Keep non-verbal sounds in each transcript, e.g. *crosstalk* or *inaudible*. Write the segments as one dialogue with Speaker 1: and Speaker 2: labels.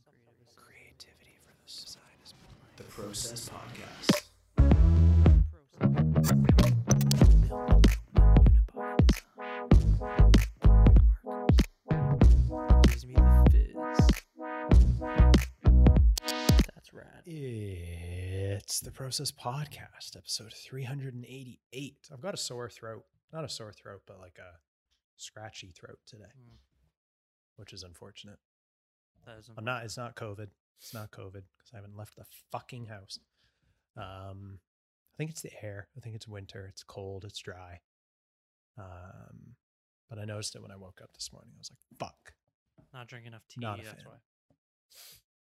Speaker 1: Some creativity.
Speaker 2: Creativity for the side is the Process Podcast.
Speaker 1: Gives me the fizz. That's rad.
Speaker 2: It's the Process Podcast, episode 388. I've got a sore throat. Not a sore throat, but like a scratchy throat today,
Speaker 1: Mm.
Speaker 2: which is unfortunate.
Speaker 1: That is
Speaker 2: I'm not, it's not COVID. It's not COVID because I haven't left the fucking house. Um, I think it's the air. I think it's winter. It's cold. It's dry. Um, but I noticed it when I woke up this morning. I was like, fuck.
Speaker 1: not drinking enough tea.
Speaker 2: Not a
Speaker 1: that's
Speaker 2: fan.
Speaker 1: why.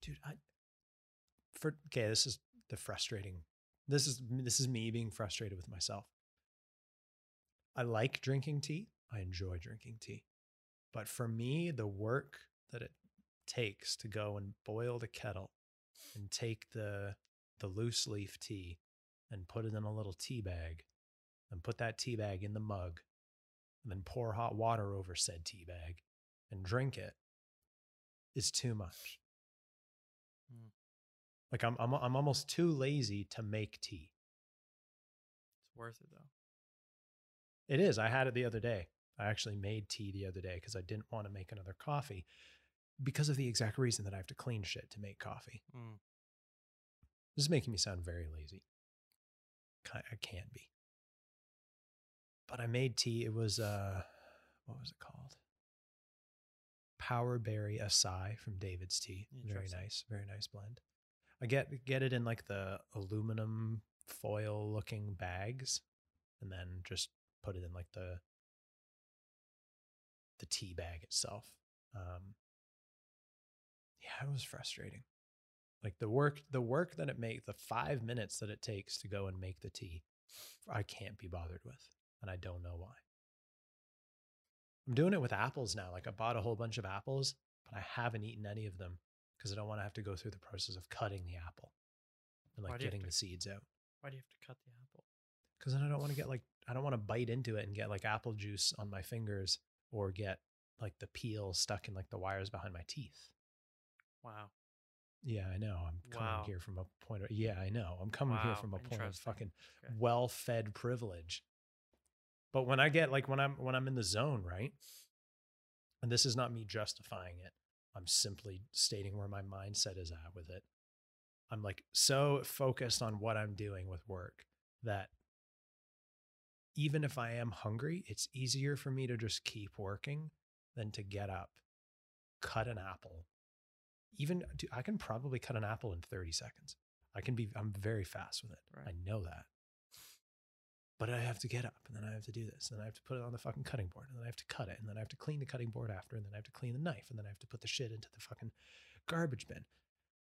Speaker 2: dude i for okay this is the frustrating this is this is me being frustrated with myself i like drinking tea i enjoy drinking tea but for me the work that it takes to go and boil the kettle and take the the loose leaf tea and put it in a little tea bag and put that tea bag in the mug and then pour hot water over said tea bag and drink it is too much
Speaker 1: Mm.
Speaker 2: like I'm, I'm I'm almost too lazy to make tea.
Speaker 1: It's worth it though.
Speaker 2: It is. I had it the other day. I actually made tea the other day because I didn't want to make another coffee because of the exact reason that I have to clean shit to make coffee.
Speaker 1: Mm.
Speaker 2: This is making me sound very lazy. I can't be. But I made tea. It was uh what was it called? Power Berry Acai from David's Tea. Very nice, very nice blend. I get get it in like the aluminum foil looking bags and then just put it in like the the tea bag itself. Um yeah, it was frustrating. Like the work the work that it makes the five minutes that it takes to go and make the tea i can't be bothered with and i don't know why. I'm doing it with apples now like i bought a whole bunch of apples but i haven't eaten any of them because i don't want to have to go through the process of cutting the apple and like
Speaker 1: do you have
Speaker 2: getting
Speaker 1: to-
Speaker 2: the seeds out.
Speaker 1: Why do you have to cut the apple?
Speaker 2: because then i don't want to get like i don't want to bite into it and get like apple juice on my fingers or get like the peel stuck in like the wires behind my teeth
Speaker 1: Wow.
Speaker 2: Yeah, I know. I'm coming
Speaker 1: Wow.
Speaker 2: here from a point of yeah, I know. I'm coming here from a point of fucking
Speaker 1: Okay.
Speaker 2: well-fed privilege. But when I get like when I'm when I'm in the zone, right? And this is not me justifying it. I'm simply stating where my mindset is at with it. I'm like so focused on what I'm doing with work that even if I am hungry, it's easier for me to just keep working than to get up, cut an apple. Even dude, I can probably cut an apple in 30 seconds. I can be I'm very fast with it. I know that. But I have to get up and then I have to do this. And then I have to put it on the fucking cutting board. And then I have to cut it. And then I have to clean the cutting board after. And then I have to clean the knife. And then I have to put the shit into the fucking garbage bin.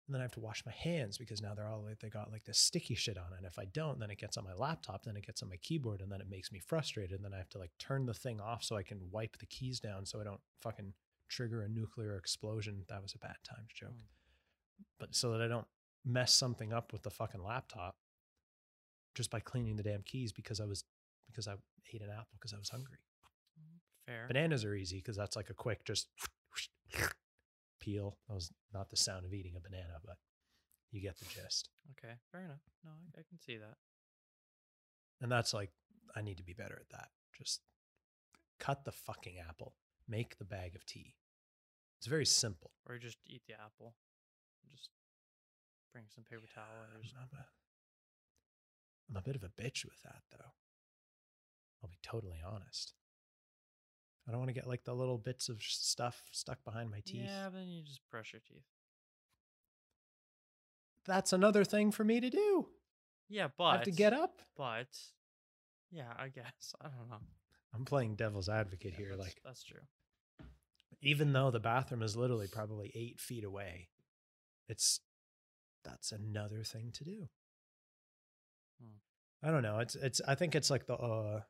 Speaker 2: And then I have to wash my hands because now they're all like they got like this sticky shit on it. And if I don't, then it gets on my laptop, then it gets on my keyboard, and then it makes me frustrated. And then I have to like turn the thing off so I can wipe the keys down so I don't fucking trigger a nuclear explosion. That was a bad times joke.
Speaker 1: Mm.
Speaker 2: But so that I don't mess something up with the fucking laptop just by cleaning the damn keys because I was because I ate an apple because I was hungry.
Speaker 1: Mm, Fair.
Speaker 2: Bananas are easy because that's like a quick just *laughs* peel. That was not the sound of eating a banana, but you get the gist.
Speaker 1: okay. Fair enough. No, I, I can see that.
Speaker 2: And that's like I need to be better at that. Just cut the fucking apple. Make the bag of tea. It's very simple.
Speaker 1: Or you just eat the apple. Just bring some paper towel or just
Speaker 2: I'm a, I'm a bit of a bitch with that though. I'll be totally honest. I don't want to get like the little bits of stuff stuck behind my teeth.
Speaker 1: Yeah, then you just brush your teeth.
Speaker 2: That's another thing for me to do.
Speaker 1: Yeah, but
Speaker 2: I have to get up.
Speaker 1: But yeah, I guess *laughs* I don't know.
Speaker 2: I'm playing devil's advocate
Speaker 1: Yeah,
Speaker 2: here.
Speaker 1: that's,
Speaker 2: Like,
Speaker 1: that's true.
Speaker 2: Even though the bathroom is literally probably eight feet away, it's that's another thing to do.
Speaker 1: Hmm.
Speaker 2: I don't know. It's it's. I think it's like the. uh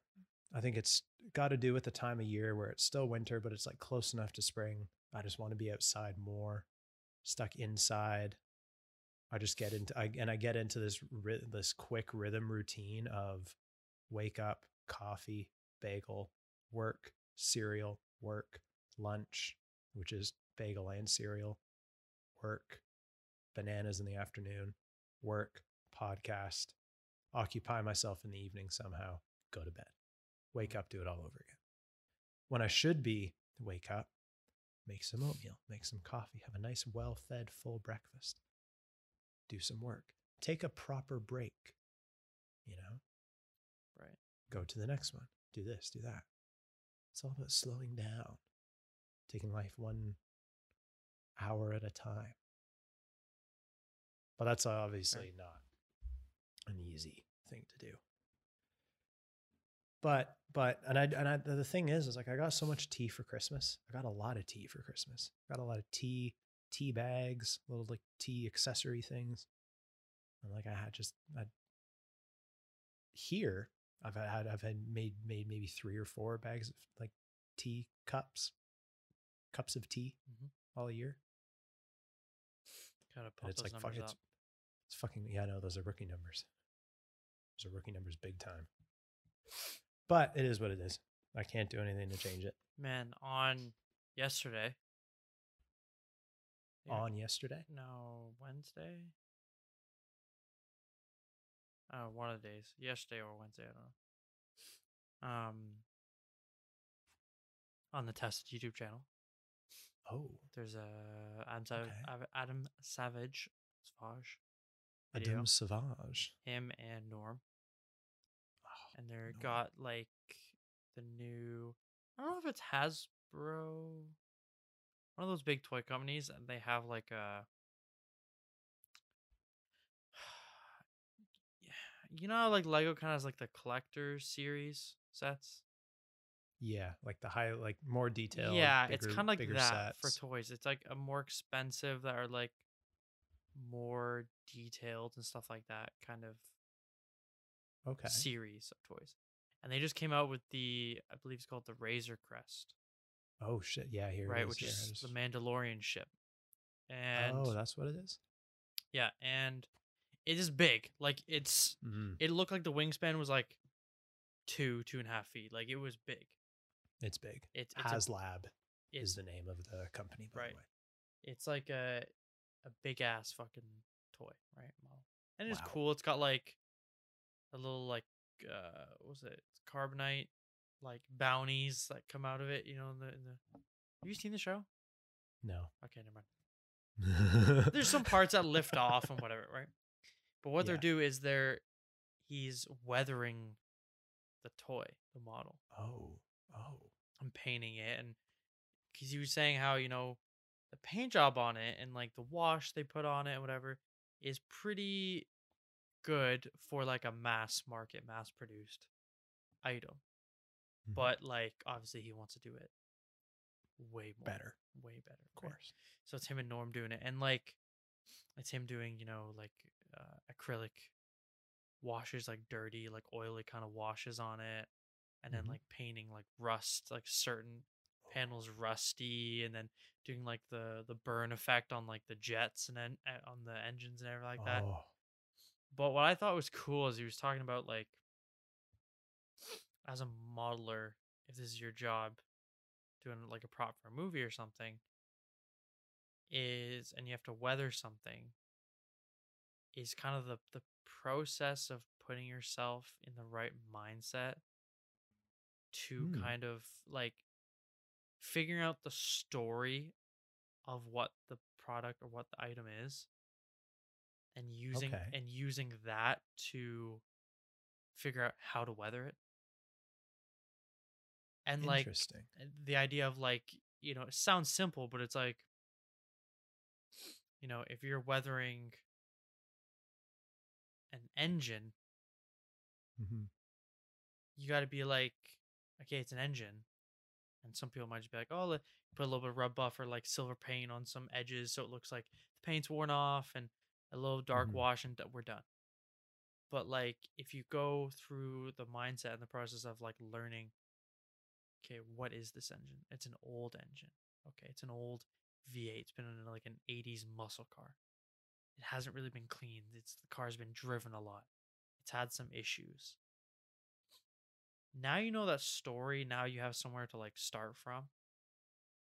Speaker 2: I think it's got to do with the time of year where it's still winter, but it's like close enough to spring. I just want to be outside more. Stuck inside, I just get into. I, and I get into this this quick rhythm routine of wake up, coffee, bagel, work, cereal, work, lunch, which is bagel and cereal, work, bananas in the afternoon, work, podcast, occupy myself in the evening somehow, go to bed, wake mm-hmm. up, do it all over again. When I should be wake up, make some oatmeal, make some coffee, have a nice, well fed, full breakfast, do some work, take a proper break, you know,
Speaker 1: Right.
Speaker 2: go to the next one, do this, do that. It's all about slowing down, taking life one hour at a time. But that's obviously not an easy thing to do. But but and I and I, the thing is is like I got so much tea for Christmas. I got a lot of tea for Christmas. Got a lot of tea, tea bags, little like tea accessory things. And like I had just I here I've had I've had made made maybe three or four bags of like tea cups, cups of tea
Speaker 1: Mhm.
Speaker 2: all year.
Speaker 1: Gotta
Speaker 2: And
Speaker 1: pump
Speaker 2: it's
Speaker 1: those
Speaker 2: like fuck,
Speaker 1: numbers
Speaker 2: it's,
Speaker 1: up.
Speaker 2: it's fucking yeah, no, those are rookie numbers. Those are rookie numbers big time. But it is what it is. I can't do anything to change it.
Speaker 1: Man, on yesterday. yeah,
Speaker 2: On yesterday,
Speaker 1: No, Wednesday. Oh, one of the days. Yesterday or Wednesday, I don't know. Um, on the Tested YouTube channel,
Speaker 2: oh,
Speaker 1: there's a Adam,
Speaker 2: Okay.
Speaker 1: Adam Savage, Savage, video.
Speaker 2: Adam Savage.
Speaker 1: him and Norm,
Speaker 2: Oh,
Speaker 1: and they're
Speaker 2: Norm.
Speaker 1: got like the new. I don't know if it's Hasbro, one of those big toy companies, and they have like a. *sighs* You know, like Lego kind of has like the collector series sets.
Speaker 2: Yeah, like the high, like more detailed.
Speaker 1: yeah, it's kind of like
Speaker 2: bigger
Speaker 1: that for toys. It's like a more expensive that are like more detailed and stuff like that. Kind of
Speaker 2: Okay.
Speaker 1: series of toys. And they just came out with the, I believe it's called the Razor Crest,
Speaker 2: Oh shit! Yeah, here.
Speaker 1: right?
Speaker 2: is,
Speaker 1: Which
Speaker 2: here
Speaker 1: is
Speaker 2: is.
Speaker 1: the Mandalorian ship. And
Speaker 2: oh, that's what it is.
Speaker 1: yeah, and it is big. Like it's,
Speaker 2: Mhm.
Speaker 1: it looked like the wingspan was like two, two and a half feet. Like it was big.
Speaker 2: It's big.
Speaker 1: It's, it's,
Speaker 2: HasLab
Speaker 1: it's,
Speaker 2: is the name of the company, by
Speaker 1: Right.
Speaker 2: the way.
Speaker 1: it's like a, a big ass fucking toy, right? Model. And it's
Speaker 2: Wow.
Speaker 1: cool. It's got like a little like, uh, what was it? Carbonite, like bounties that come out of it. You know, in the, in the. Have you seen the show?
Speaker 2: No.
Speaker 1: Okay, never mind. *laughs* there's some parts that lift off and whatever, right? But what
Speaker 2: Yeah.
Speaker 1: they're do is they're he's weathering the toy, the model,
Speaker 2: Oh. Oh.
Speaker 1: I'm painting it, and because he was saying how you know the paint job on it and like the wash they put on it and whatever is pretty good for like a mass market, mass produced item.
Speaker 2: Mhm.
Speaker 1: But like obviously he wants to do it way more
Speaker 2: Better,
Speaker 1: way better,
Speaker 2: of
Speaker 1: right?
Speaker 2: course.
Speaker 1: So it's him and Norm doing it, and like it's him doing, you know, like uh, acrylic washes, like dirty, like oily kind of washes on it, and then
Speaker 2: Mhm.
Speaker 1: like painting like rust, like certain panels rusty, and then doing like the the burn effect on like the jets and then uh, on the engines and everything like that.
Speaker 2: Oh.
Speaker 1: But what I thought was cool is he was talking about like as a modeler, if this is your job, doing like a prop for a movie or something, is and you have to weather something, is kind of the the process of putting yourself in the right mindset to
Speaker 2: Hmm.
Speaker 1: kind of like figuring out the story of what the product or what the item is and using
Speaker 2: Okay.
Speaker 1: and using that to figure out how to weather it and like the idea of like you know it sounds simple but it's like you know if you're weathering an engine
Speaker 2: mm-hmm.
Speaker 1: you got to be like okay it's an engine. And some people might just be like oh let put a little bit of rub buff or like silver paint on some edges so it looks like the paint's worn off and a little dark
Speaker 2: Mhm.
Speaker 1: wash and we're done. But like if you go through the mindset and the process of like learning okay what is this engine? It's an old engine okay? It's an old v8 it's been in like an 80s muscle car. It hasn't really been cleaned. It's the car's been driven a lot. It's had some issues now you know that story now you have somewhere to like start from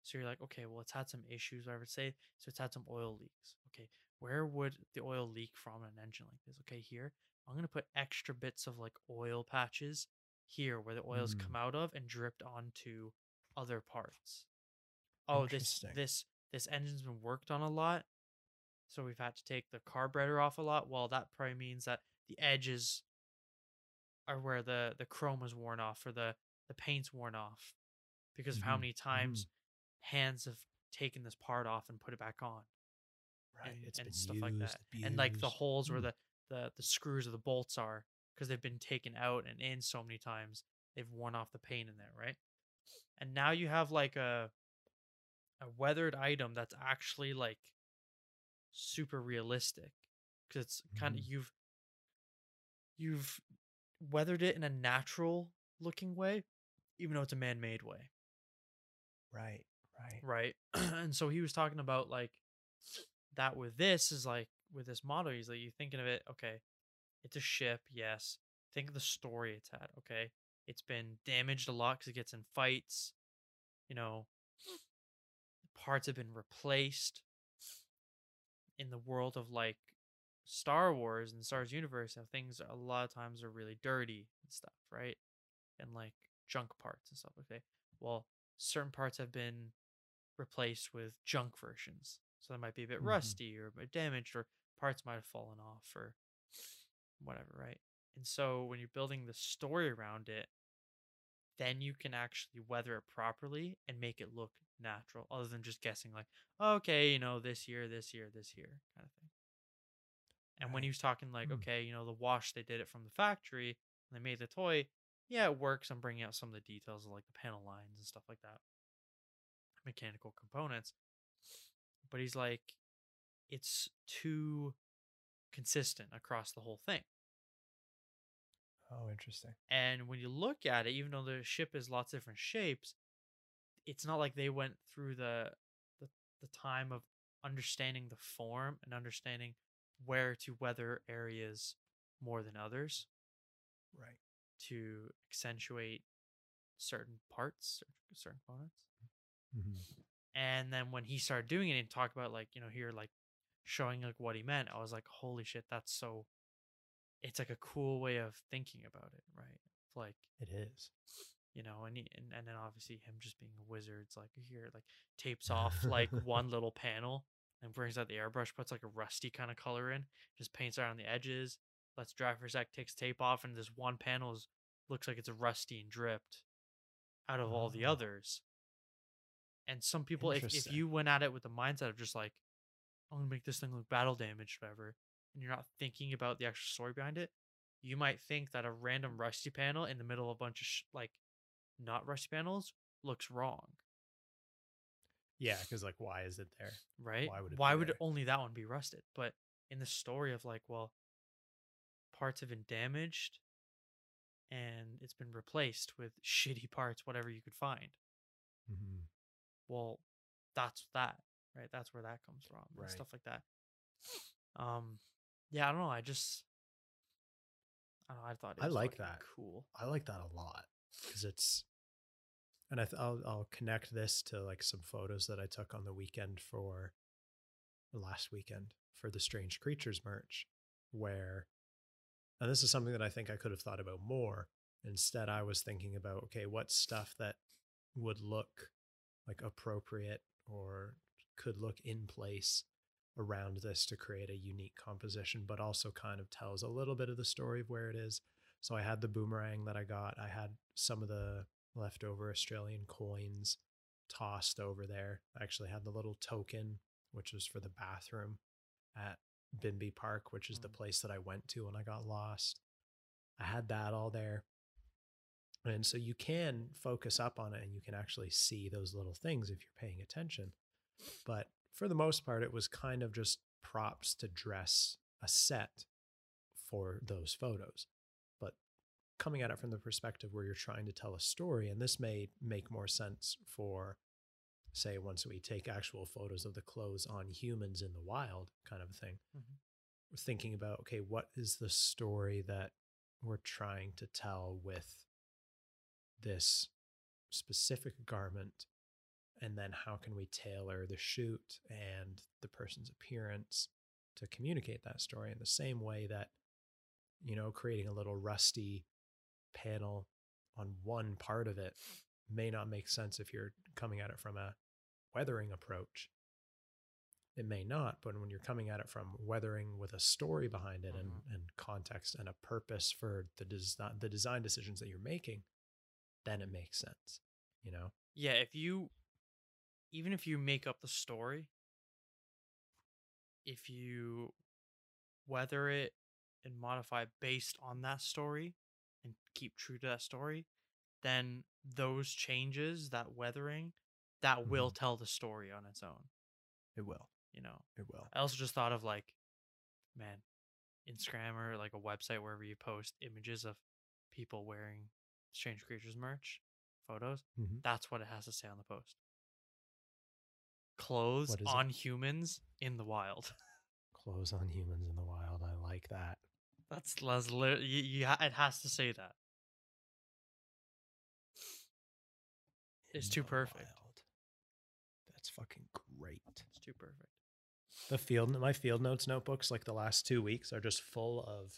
Speaker 1: So you're like, okay, well, it's had some issues, whatever. Say, so it's had some oil leaks. Okay, where would the oil leak from an engine like this? Okay, here I'm gonna put extra bits of like oil patches here where the oils
Speaker 2: Mm.
Speaker 1: come out of and dripped onto other parts. Oh, this this this engine's been worked on a lot, so we've had to take the carburetor off a lot. Well, that probably means that the edges are where the the chrome was worn off or the the paint's worn off because of how
Speaker 2: Mhm,
Speaker 1: many times hands have taken this part off and put it back on
Speaker 2: Right.
Speaker 1: and,
Speaker 2: it's
Speaker 1: and stuff
Speaker 2: used,
Speaker 1: like that and like the
Speaker 2: abused.
Speaker 1: holes where
Speaker 2: Mm.
Speaker 1: the, the the screws or the bolts are because they've been taken out and in so many times they've worn off the paint in there right and now you have like a a weathered item that's actually like super realistic because it's kind of
Speaker 2: Mhm.
Speaker 1: you've you've weathered it in a natural looking way even though it's a man-made way
Speaker 2: Right. Right.
Speaker 1: right *clears throat* and so he was talking about like that with this is like with this model he's like you thinking of it okay it's a ship yes think of the story it's had okay it's been damaged a lot because it gets in fights you know parts have been replaced in the world of like star wars and star wars universe how things a lot of times are really dirty and stuff right and like junk parts and stuff okay well certain parts have been replaced with junk versions. So they might be a bit
Speaker 2: Mhm.
Speaker 1: rusty or a bit damaged, or parts might have fallen off or whatever, right? And so when you're building the story around it, then you can actually weather it properly and make it look natural, other than just guessing like, okay, you know, this year, this year, this year, kind of thing. And when he was talking like,
Speaker 2: Hmm.
Speaker 1: okay, you know, the wash they did it from the factory and they made the toy, yeah, it works. I'm bringing out some of the details of like the panel lines and stuff like that, mechanical components. But he's like, it's too consistent across the whole thing.
Speaker 2: Oh, interesting.
Speaker 1: And when you look at it, even though the ship is lots of different shapes, it's not like they went through the the, the time of understanding the form and understanding where to weather areas more than others
Speaker 2: Right.
Speaker 1: to accentuate certain parts certain components.
Speaker 2: hmm
Speaker 1: And then when he started doing it and talk about like, you know, here like showing like what he meant, I was like, holy shit, that's so it's like a cool way of thinking about it, right? Like,
Speaker 2: It is.
Speaker 1: you know, and, he, and and then obviously him just being a wizard, it's like here like tapes off like *laughs* one little panel and brings out the airbrush, puts like a rusty kind of color in, just paints around the edges, lets dry for a sec, takes tape off, and this one panel is, looks like it's rusty and dripped out of all the
Speaker 2: Oh.
Speaker 1: others. And some people, if, if you went at it with the mindset of just like, I'm gonna make this thing look battle damaged, whatever, and you're not thinking about the actual story behind it, you might think that a random rusty panel in the middle of a bunch of sh- like not rusty panels looks wrong,
Speaker 2: Yeah, because like, why is it there?
Speaker 1: right?
Speaker 2: Why would it
Speaker 1: Why
Speaker 2: be
Speaker 1: would
Speaker 2: there?
Speaker 1: only that one be rusted? But in the story of like, well, parts have been damaged and it's been replaced with *laughs* shitty parts, whatever you could find.
Speaker 2: hmm
Speaker 1: Well, that's that, right? That's where that comes from, and stuff like that. Um, yeah, I don't know. I just, I don't know. I thought it
Speaker 2: I like that.
Speaker 1: Cool.
Speaker 2: I like that a lot because it's, and I th- I'll I'll connect this to like some photos that I took on the weekend for, last weekend for the Strange Creatures merch, where, and this is something that I think I could have thought about more. Instead, I was thinking about okay, what stuff that would look like appropriate or could look in place around this to create a unique composition, but also kind of tells a little bit of the story of where it is. So I had the boomerang that I got. I had some of the leftover Australian coins tossed over there. I actually had the little token, which was for the bathroom at Bimbi Park, which is the
Speaker 1: Mm.
Speaker 2: place that I went to when I got lost. I had that all there. And so you can focus up on it and you can actually see those little things if you're paying attention. But for the most part, it was kind of just props to dress a set for those photos. Coming at it from the perspective where you're trying to tell a story, and this may make more sense for, say, once we take actual photos of the clothes on humans in the wild, kind of a thing.
Speaker 1: Mhm.
Speaker 2: We're thinking about, okay, what is the story that we're trying to tell with this specific garment and then how can we tailor the shoot and the person's appearance to communicate that story in the same way that you know creating a little rusty panel on one part of it may not make sense if you're coming at it from a weathering approach it may not but when you're coming at it from weathering with a story behind it and,
Speaker 1: Mhm.
Speaker 2: and context and a purpose for the design the design decisions that you're making then it makes sense you know
Speaker 1: Yeah, if you even if you make up the story, if you weather it and modify based on that story and keep true to that story, then those changes, that weathering, that will tell the story on its own,
Speaker 2: it will
Speaker 1: you know.
Speaker 2: it will
Speaker 1: I also just thought of like, man, Instagram or like a website wherever you post images of people wearing Strange Creatures merch, photos.
Speaker 2: Mhm.
Speaker 1: That's what it has to say on the post. Clothes
Speaker 2: is it?
Speaker 1: on humans in the wild. *laughs*
Speaker 2: clothes on humans in the wild i like that
Speaker 1: That's lit- you, you it has to say that. It's too perfect.
Speaker 2: wild. that's fucking great
Speaker 1: It's too perfect.
Speaker 2: the field my field notes notebooks like the last two weeks are just full of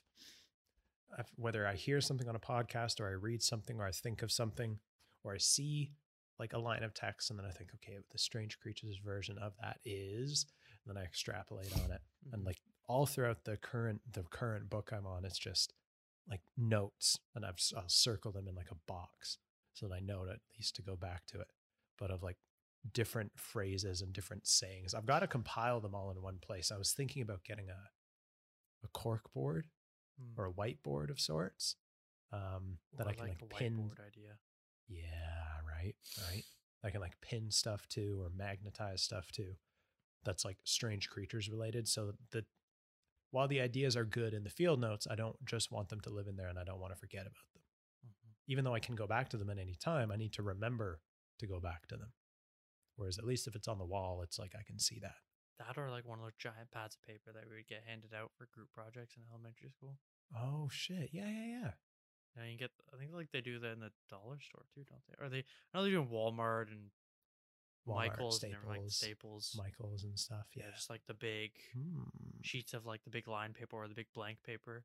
Speaker 2: whether i hear something on a podcast or i read something or i think of something or i see like a line of text and then i think okay the strange creatures version of that is and then i extrapolate on it and
Speaker 1: Mhm.
Speaker 2: like all throughout the current the current book i'm on it's just like notes and i've i'll circle them in like a box so that i know to, at least to go back to it but of like different phrases and different sayings i've got to compile them all in one place i was thinking about getting a a cork board
Speaker 1: Mm.
Speaker 2: or a whiteboard of sorts um that
Speaker 1: Or
Speaker 2: i can like,
Speaker 1: a
Speaker 2: pin
Speaker 1: idea.
Speaker 2: yeah, right, right. I can like pin stuff to or magnetize stuff to. That's like strange creatures related. So that while the ideas are good in the field notes, I don't just want them to live in there and I don't want to forget about them.
Speaker 1: Mhm.
Speaker 2: Even though I can go back to them at any time, I need to remember to go back to them. Whereas at least if it's on the wall, it's like I can see that.
Speaker 1: That or like one of those giant pads of paper that we would get handed out for group projects in elementary school.
Speaker 2: Oh shit. Yeah, yeah, yeah.
Speaker 1: Yeah, you get. I think like they do that in the dollar store too, don't they? Or they? I know they do in Walmart and
Speaker 2: Walmart,
Speaker 1: Michaels and everything, like
Speaker 2: Staples,
Speaker 1: Staples.
Speaker 2: Michaels and stuff.
Speaker 1: yeah.
Speaker 2: Yeah.
Speaker 1: just like the big
Speaker 2: Hmm.
Speaker 1: sheets of like the big line paper or the big blank paper.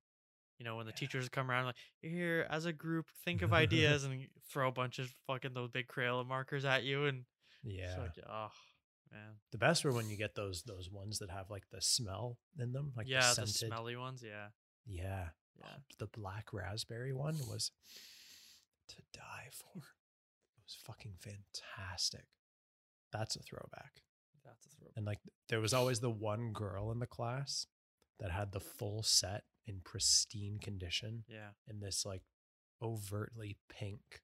Speaker 1: You know, when the
Speaker 2: Yeah.
Speaker 1: teachers come around, like here as a group, think of *laughs* ideas and throw a bunch of fucking those big Crayola markers at you, and
Speaker 2: Yeah.
Speaker 1: it's like, oh man,
Speaker 2: The best were when you get those those ones that have like the smell in them, like
Speaker 1: yeah,
Speaker 2: the
Speaker 1: the, smelly ones, yeah,
Speaker 2: Yeah.
Speaker 1: yeah. *sighs*
Speaker 2: The black raspberry one was to die for. It was fucking fantastic. That's a throwback.
Speaker 1: That's a throw.
Speaker 2: And like there was always the one girl in the class that had the full set in pristine condition
Speaker 1: Yeah,
Speaker 2: in this like overtly pink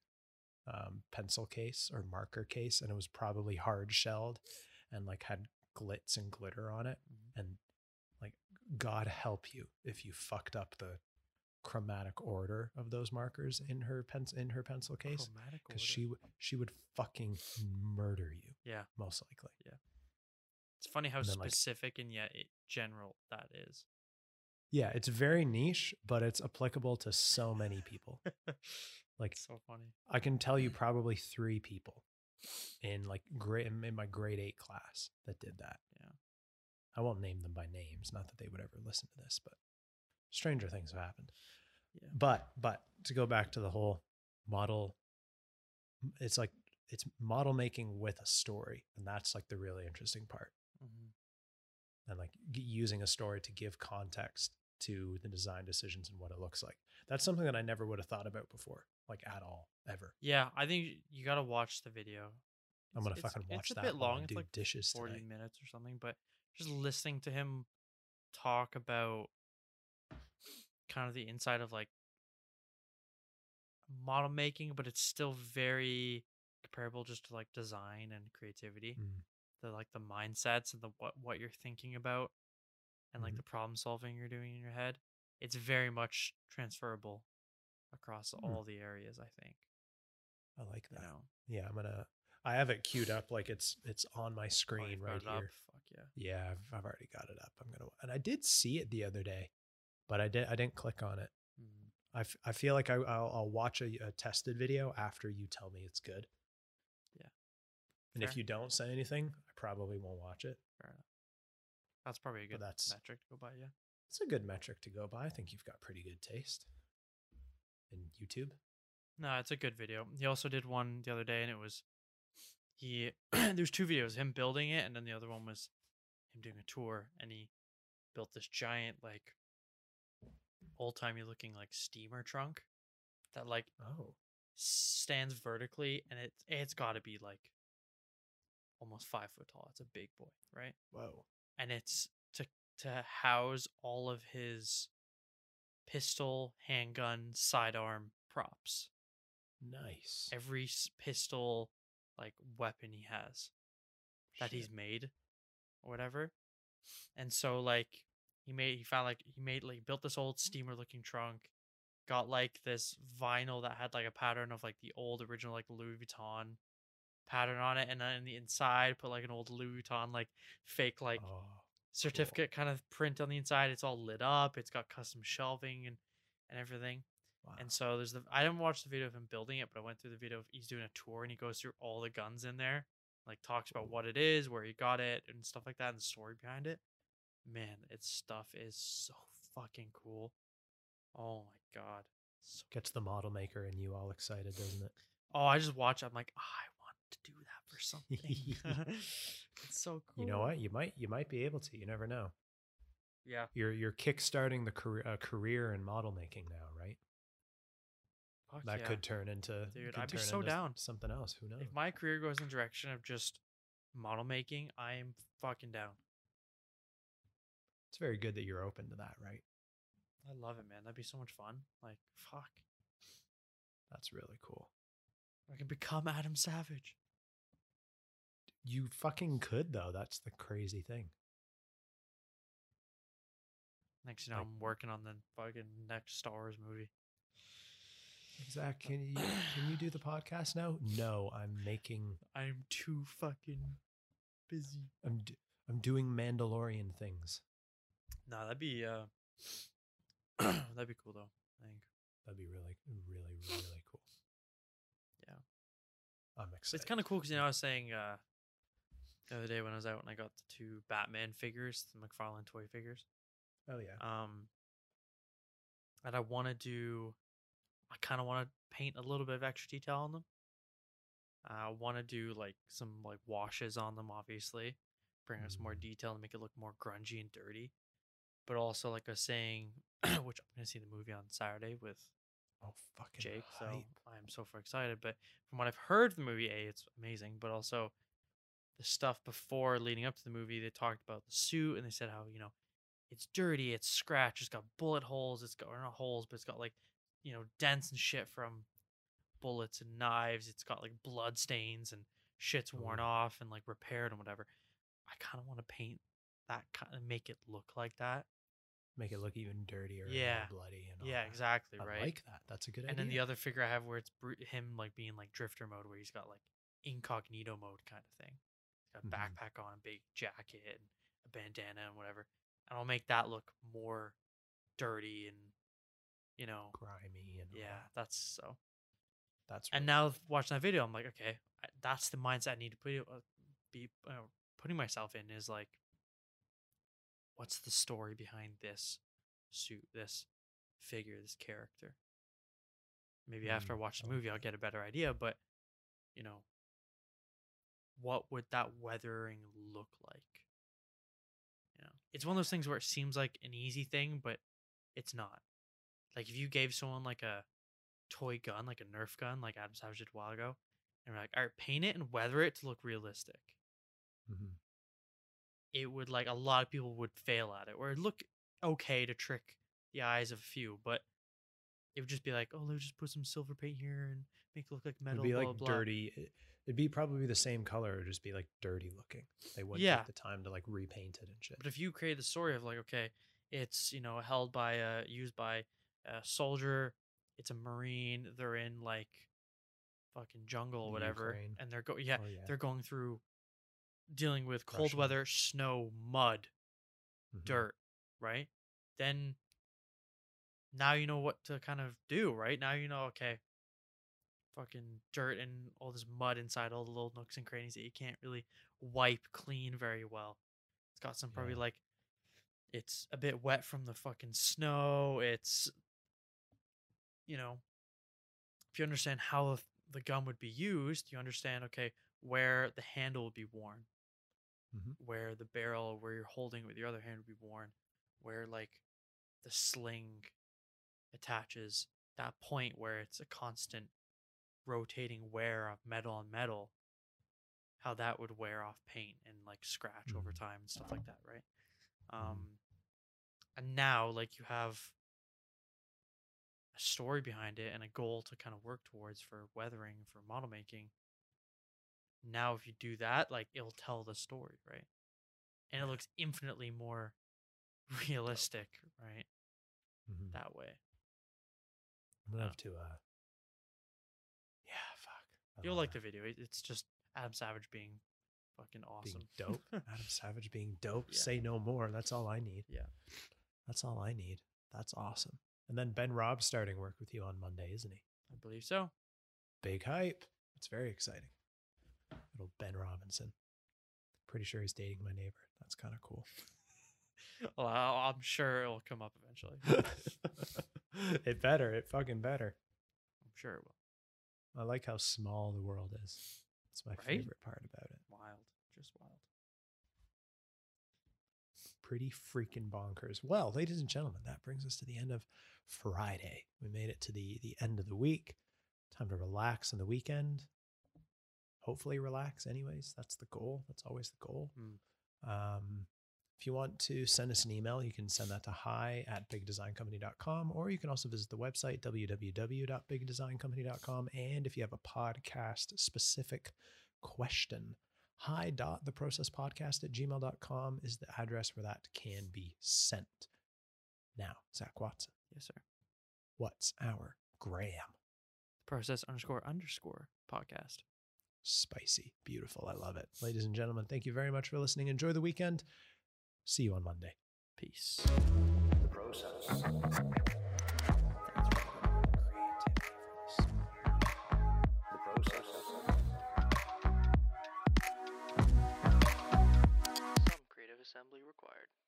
Speaker 2: um, pencil case or marker case, and it was probably hard shelled and like had glitz and glitter on it.
Speaker 1: Mhm.
Speaker 2: And like, God help you if you fucked up the chromatic order of those markers in her pen in her pencil case, because she w- she would fucking murder you.
Speaker 1: Yeah.
Speaker 2: most likely.
Speaker 1: Yeah, it's funny how
Speaker 2: and then, like-
Speaker 1: specific and yet it, general that is.
Speaker 2: Yeah, it's very niche, but it's applicable to so many people. *laughs* Like
Speaker 1: so funny.
Speaker 2: I can tell you probably three people in like grade in my grade eight class that did that.
Speaker 1: Yeah.
Speaker 2: I won't name them by names, not that they would ever listen to this, but stranger things have happened.
Speaker 1: Yeah.
Speaker 2: But but to go back to the whole model, it's like it's model making with a story, and that's like the really interesting part.
Speaker 1: hmm
Speaker 2: And like using a story to give context to the design decisions and what it looks like. That's something that I never would have thought about before, like at all, ever.
Speaker 1: Yeah, I think you got to watch the video.
Speaker 2: I'm gonna
Speaker 1: it's-
Speaker 2: fucking watch
Speaker 1: It's a
Speaker 2: that
Speaker 1: bit long. It's like
Speaker 2: dishes
Speaker 1: 40
Speaker 2: tonight.
Speaker 1: minutes or something, but just listening to him talk about kind of the inside of like model making, but it's still very comparable just to like design and creativity.
Speaker 2: Mm.
Speaker 1: The like the mindsets and the what what you're thinking about and like
Speaker 2: Mhm.
Speaker 1: the problem solving you're doing in your head. It's very much transferable across
Speaker 2: Hmm.
Speaker 1: all the areas, I think.
Speaker 2: I like
Speaker 1: You
Speaker 2: that.
Speaker 1: know.
Speaker 2: Yeah, I'm gonna. I have it queued up like it's it's on my
Speaker 1: Oh,
Speaker 2: screen
Speaker 1: you've
Speaker 2: right
Speaker 1: it up?
Speaker 2: here.
Speaker 1: Fuck yeah.
Speaker 2: Yeah, I've, I've already got it up. I'm gonna, and I did see it the other day, but I did I didn't click on it.
Speaker 1: Mhm.
Speaker 2: I, f- I feel like I, I'll, I'll watch a, a tested video after you tell me it's good.
Speaker 1: Yeah.
Speaker 2: And
Speaker 1: Fair.
Speaker 2: if you don't say anything, I probably won't watch it.
Speaker 1: Fair enough. That's probably a good
Speaker 2: that's-
Speaker 1: metric to go by. Yeah.
Speaker 2: It's a good metric to go by. I think you've got pretty good taste in YouTube.
Speaker 1: No, it's a good video. He also did one the other day, and it was he. *clears throat* there's two videos: him building it, and then the other one was him doing a tour, and he built this giant, like, old timey looking like steamer trunk that like
Speaker 2: Oh,
Speaker 1: stands vertically, and it it's got to be like almost five foot tall. It's a big boy, right?
Speaker 2: whoa.
Speaker 1: and it's to to house all of his pistol, handgun, sidearm props.
Speaker 2: Nice.
Speaker 1: Every pistol like weapon he has that he's made or whatever. And so like he made he found like he made like built this old mm. steamer looking trunk, got like this vinyl that had like a pattern of like the old original like Louis Vuitton pattern on it and then in the inside put like an old Louis Vuitton like fake like
Speaker 2: oh,
Speaker 1: certificate kind of print on the inside. It's all lit up. It's got custom shelving and and everything.
Speaker 2: wow.
Speaker 1: And so there's the I didn't watch the video of him building it, but I went through the video of he's doing a tour and he goes through all the guns in there, like talks about what it is, where he got it, and stuff like that, and the story behind it. Man, its stuff is so fucking cool. Oh my god. So,
Speaker 2: Gets the model maker and you all excited, doesn't it?
Speaker 1: oh, I just watch. I'm like, I want to do that for something. *laughs* *laughs* it's so cool.
Speaker 2: You know what? You might you might be able to. You never know.
Speaker 1: Yeah.
Speaker 2: You're you're kickstarting the career uh, career in model making now, right?
Speaker 1: Fuck
Speaker 2: that
Speaker 1: yeah.
Speaker 2: could turn into
Speaker 1: Dude, I'd be so
Speaker 2: into
Speaker 1: down.
Speaker 2: something else. Who knows?
Speaker 1: If my career goes in the direction of just model making, I am fucking down.
Speaker 2: It's very good that you're open to that, right?
Speaker 1: I love it, man. That'd be so much fun. Like, fuck.
Speaker 2: That's really cool.
Speaker 1: I can become Adam Savage.
Speaker 2: You fucking could though. That's the crazy thing.
Speaker 1: Next, you know,
Speaker 2: Like-
Speaker 1: I'm working on the fucking next Star Wars movie.
Speaker 2: Zak, uh, can you can you do the *clears throat* podcast now? No, I'm making.
Speaker 1: I'm too fucking busy.
Speaker 2: I'm d- I'm doing Mandalorian things.
Speaker 1: No, that'd be uh, *clears throat* that'd be cool though. I think.
Speaker 2: That'd be really, really, really cool.
Speaker 1: Yeah.
Speaker 2: I'm excited.
Speaker 1: it's kind of cool because you know I was saying uh, the other day when I was out and I got the two Batman figures, the McFarlane toy figures.
Speaker 2: Oh yeah.
Speaker 1: um and i want to do i kind of want to paint a little bit of extra detail on them i want to do like some like washes on them obviously bring out some more
Speaker 2: Mm.
Speaker 1: detail and make it look more grungy and dirty but also like i was saying *clears throat* which i'm gonna see the movie on saturday with
Speaker 2: Oh fucking
Speaker 1: jake so
Speaker 2: hype.
Speaker 1: i'm so far excited but from what i've heard of the movie a it's amazing but also the stuff before leading up to the movie they talked about the suit and they said how you know it's dirty, it's scratched, it's got bullet holes, it's got or not holes, but it's got like you know dents and shit from bullets and knives. It's got like blood stains and shit's worn
Speaker 2: Ooh.
Speaker 1: off and like repaired and whatever. I kind of want to paint that kind of make it look like that.
Speaker 2: Make it look even dirtier.
Speaker 1: Yeah.
Speaker 2: And bloody. And all
Speaker 1: Yeah,
Speaker 2: that.
Speaker 1: exactly,
Speaker 2: I
Speaker 1: right.
Speaker 2: like that. That's a good
Speaker 1: and
Speaker 2: idea.
Speaker 1: then the other figure I have where it's br- him like being like drifter mode, where he's got like incognito mode kind of thing. He's got a
Speaker 2: Mhm.
Speaker 1: backpack on, a big jacket, and a bandana and whatever. And I'll make that look more dirty and you know,
Speaker 2: grimy and
Speaker 1: yeah,
Speaker 2: that.
Speaker 1: that's so.
Speaker 2: That's
Speaker 1: And now watching that video, I'm like, okay, that's the mindset I need to put it, uh, be uh, putting myself in is like, what's the story behind this suit, this figure, this character? Maybe after I
Speaker 2: Mm,
Speaker 1: watch the movie, I'll get a better idea. But you know, what would that weathering look like? You know, it's one of those things where it seems like an easy thing, but it's not. Like if you gave someone like a toy gun, like a Nerf gun, like Adam Savage did a while ago, and we're like, all right, paint it and weather it to look realistic.
Speaker 2: Mhm.
Speaker 1: It would like a lot of people would fail at it, or it'd look okay to trick the eyes of a few, but it would just be like, oh, let's just put some silver paint here and make it look like metal.
Speaker 2: It'd be
Speaker 1: blah,
Speaker 2: like
Speaker 1: blah,
Speaker 2: dirty. it- It'd be probably the same color. It'd just be like dirty looking. They wouldn't
Speaker 1: Yeah.
Speaker 2: take the time to like repaint it and shit.
Speaker 1: But if you create the story of like, okay, it's you know held by a used by a soldier, it's a marine, they're in like fucking jungle or whatever,
Speaker 2: Ukraine.
Speaker 1: and they're go yeah,
Speaker 2: Oh, yeah.
Speaker 1: they're going through dealing with cold
Speaker 2: Russia.
Speaker 1: weather, snow, mud,
Speaker 2: Mhm.
Speaker 1: dirt, right? Then now you know what to kind of do, right? Now you know, okay, fucking dirt and all this mud inside all the little nooks and crannies that you can't really wipe clean very well. It's got some probably
Speaker 2: Yeah.
Speaker 1: like it's a bit wet from the fucking snow. It's you know, if you understand how the gun would be used, you understand okay where the handle would be worn,
Speaker 2: Mhm.
Speaker 1: where the barrel where you're holding it with your other hand would be worn, where like the sling attaches that point where it's a constant rotating wear of metal on metal how that would wear off paint and like scratch over
Speaker 2: Mhm.
Speaker 1: time and stuff like that right um and now like you have a story behind it and a goal to kind of work towards for weathering for model making now if you do that like it'll tell the story right and it looks infinitely more *laughs* realistic right
Speaker 2: Mhm.
Speaker 1: that way
Speaker 2: I'm gonna have to. uh Yeah, fuck. I
Speaker 1: You'll like the video. It's just Adam Savage being fucking awesome.
Speaker 2: being dope. *laughs* Adam Savage being dope.
Speaker 1: Yeah.
Speaker 2: Say no more. That's all I need.
Speaker 1: Yeah.
Speaker 2: That's all I need. That's awesome. And then Ben Robb's starting work with you on Monday, isn't he?
Speaker 1: I believe so.
Speaker 2: Big hype. It's very exciting. Little Ben Robinson. Pretty sure he's dating my neighbor. That's kind of cool. *laughs*
Speaker 1: Well, I'm sure it'll come up eventually. *laughs*
Speaker 2: it better. It fucking better.
Speaker 1: I'm sure it will.
Speaker 2: I like how small the world is. It's my
Speaker 1: Right?
Speaker 2: favorite part about it.
Speaker 1: Wild, just wild.
Speaker 2: pretty freaking bonkers. Well, ladies and gentlemen, that brings us to the end of Friday. We made it to the the end of the week. Time to relax on the weekend. Hopefully, relax. Anyways, that's the goal. That's always the goal. Um, if you want to send us an email, you can send that to hi at bigdesigncompany.com, or you can also visit the website www.bigdesigncompany.com. And if you have a podcast specific question, hi dot the process podcast at gmail.com is the address where that can be sent. Now, Zak Watson,
Speaker 1: Yes, sir.
Speaker 2: what's our Gram?
Speaker 1: Process underscore underscore podcast
Speaker 2: spicy. Beautiful. I love it. Ladies and gentlemen, thank you very much for listening. Enjoy the weekend. See you on Monday.
Speaker 1: Peace.
Speaker 3: The process. assembly required.